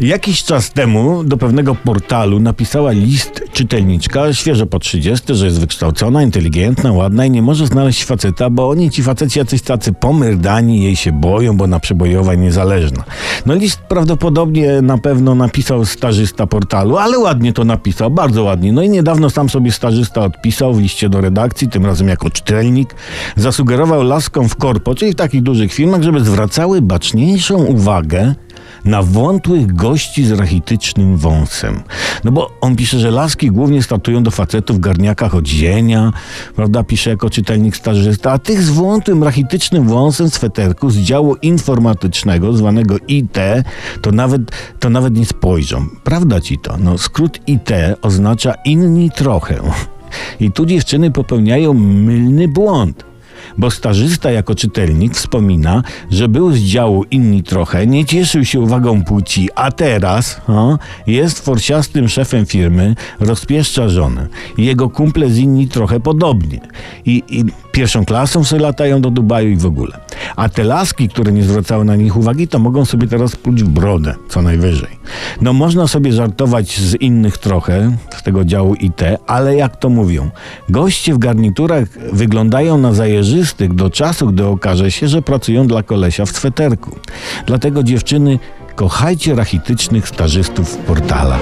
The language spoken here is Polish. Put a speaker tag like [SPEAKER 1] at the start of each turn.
[SPEAKER 1] Jakiś czas temu do pewnego portalu napisała list czytelniczka, świeżo po 30, że jest wykształcona, inteligentna, ładna i nie może znaleźć faceta, bo oni ci faceci jacyś tacy pomyrdani, jej się boją, bo na przebojowa niezależna. No list prawdopodobnie na pewno napisał stażysta portalu, ale ładnie to napisał, bardzo ładnie. No i niedawno sam sobie stażysta odpisał w liście do redakcji, tym razem jako czytelnik, zasugerował laskom w korpo, czyli w takich dużych firmach, żeby zwracały baczniejszą uwagę na wątłych gości z rachitycznym wąsem. No bo on pisze, że laski głównie statują do facetów w garniakach od zienia, prawda, pisze jako czytelnik stażysta, a tych z wątłym rachitycznym wąsem sweterku z działu informatycznego, zwanego IT, to nawet, to nawet nie spojrzą. Prawda ci to? No, skrót IT oznacza inni trochę. I tu dziewczyny popełniają mylny błąd. Bo stażysta jako czytelnik wspomina, że był z działu inni trochę, nie cieszył się uwagą płci, a teraz o, jest forsiastym szefem firmy, rozpieszcza żonę. Jego kumple z inni trochę podobnie. I, I pierwszą klasą sobie latają do Dubaju i w ogóle. A te laski, które nie zwracały na nich uwagi, to mogą sobie teraz pluć w brodę, co najwyżej. No można sobie żartować z innych trochę, z tego działu IT, ale jak to mówią, goście w garniturach wyglądają na zajeżystych do czasu, gdy okaże się, że pracują dla kolesia w sweterku. Dlatego dziewczyny, kochajcie rachitycznych stażystów w portalach.